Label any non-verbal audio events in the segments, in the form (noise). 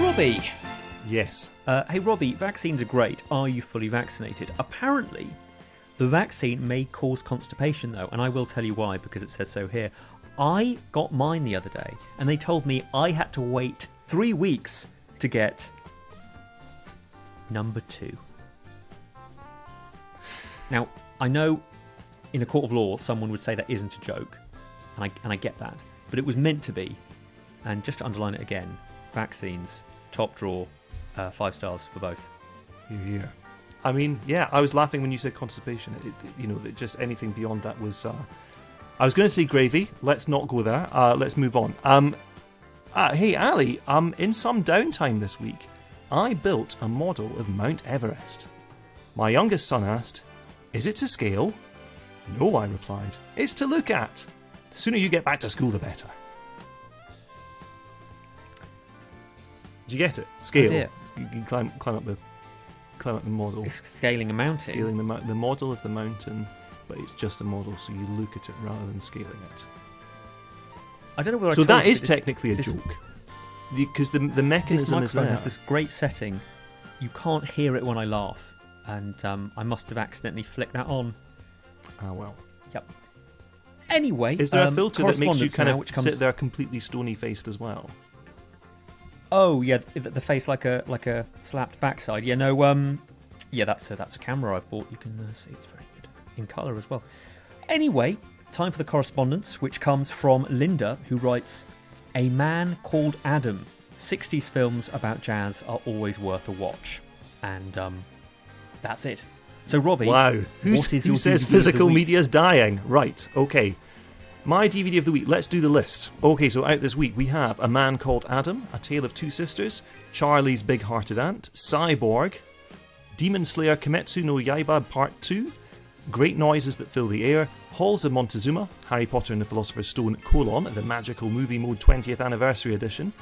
Robbie. Yes. Uh, hey, Robbie, vaccines are great. Are you fully vaccinated? Apparently, the vaccine may cause constipation, though, and I will tell you why because it says so here. I got mine the other day, and they told me I had to wait three weeks to get number two. Now, I know in a court of law someone would say that isn't a joke, and I, and I get that, but it was meant to be. And just to underline it again, vaccines, top draw, uh, five stars for both. Here. I mean, yeah, I was laughing when you said constipation. It, it, you know, just anything beyond that was. Uh, I was going to say gravy. Let's not go there. Uh, let's move on. Um, uh, hey, Ali. Um, in some downtime this week, I built a model of Mount Everest. My youngest son asked, "Is it to scale?" No, I replied. It's to look at. The sooner you get back to school, the better. Do you get it? Scale. did. You can climb, climb up the, climb up the model. It's scaling a mountain. Scaling the the model of the mountain, but it's just a model, so you look at it rather than scaling it. I don't know where. I so told that you this- technically a this- joke, because the the This mechanism is microphone there. has this great setting. You can't hear it when I laugh, and um, I must have accidentally flicked that on. Ah well. Yep. Anyway, Is there a um, filter that makes you kind now, of comes... sit there completely stony faced as well? Oh yeah, the, the face like a like a slapped backside. Yeah, no, um, yeah, that's a that's a camera I've bought. You can uh, see it's very good in color as well. Anyway, time for the correspondence, which comes from Linda, who writes, "A man called Adam. 60s films about jazz are always worth a watch," and um, that's it. So Robbie, Wow. Who's, who says DVD physical media is dying? Right. Okay. My DVD of the week. Let's do the list. Okay, so out this week we have A Man Called Adam, A Tale of Two Sisters, Charlie's Big Hearted Aunt, Cyborg, Demon Slayer Kimetsu no Yaiba Part 2, Great Noises That Fill the Air, Halls of Montezuma, Harry Potter and the Philosopher's Stone, colon, the Magical Movie Mode 20th Anniversary Edition,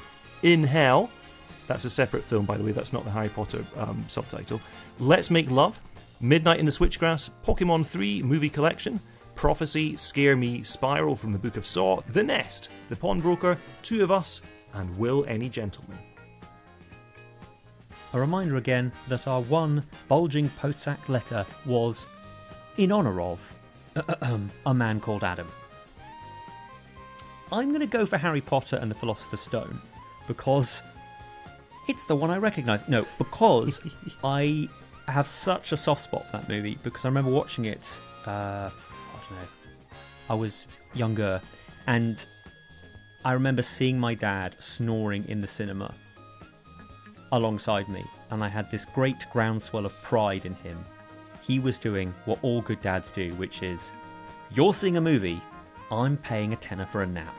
In Hell, that's a separate film, by the way, that's not the Harry Potter um, subtitle, Let's Make Love, Midnight in the Switchgrass, Pokemon 3 Movie Collection, Prophecy, Scare Me, Spiral from the Book of Saw, The Nest, The Pawnbroker, Two of Us, and Will Any Gentleman. A reminder again that our one bulging post sack letter was in honour of (clears throat) a man called Adam. I'm going to go for Harry Potter and the Philosopher's Stone because it's the one I recognise. No, because (laughs) I have such a soft spot for that movie because I remember watching it. Uh, I don't know. I was younger, and I remember seeing my dad snoring in the cinema alongside me, and I had this great groundswell of pride in him. He was doing what all good dads do, which is you're seeing a movie, I'm paying a tenner for a nap.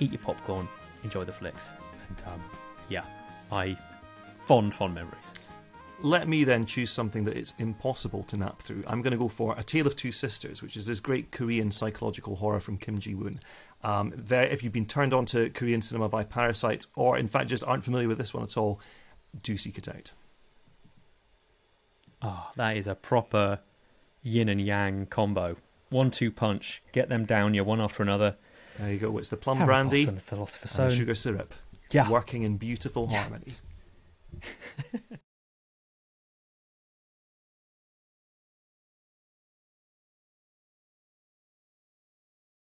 Eat your popcorn, enjoy the flicks, and um, yeah, I fond, fond memories. Let me then choose something that it's impossible to nap through. I'm going to go for A Tale of Two Sisters, which is this great Korean psychological horror from Kim Ji Woon. Um, there, if you've been turned on to Korean cinema by Parasite, or in fact just aren't familiar with this one at all, do seek it out. Ah, that is a proper yin and yang combo. One two punch, get them down you one after another. There you go. It's the plum Harry brandy Potter and the Philosopher's and the Stone. sugar syrup Yeah. working in beautiful Yes. harmony. (laughs)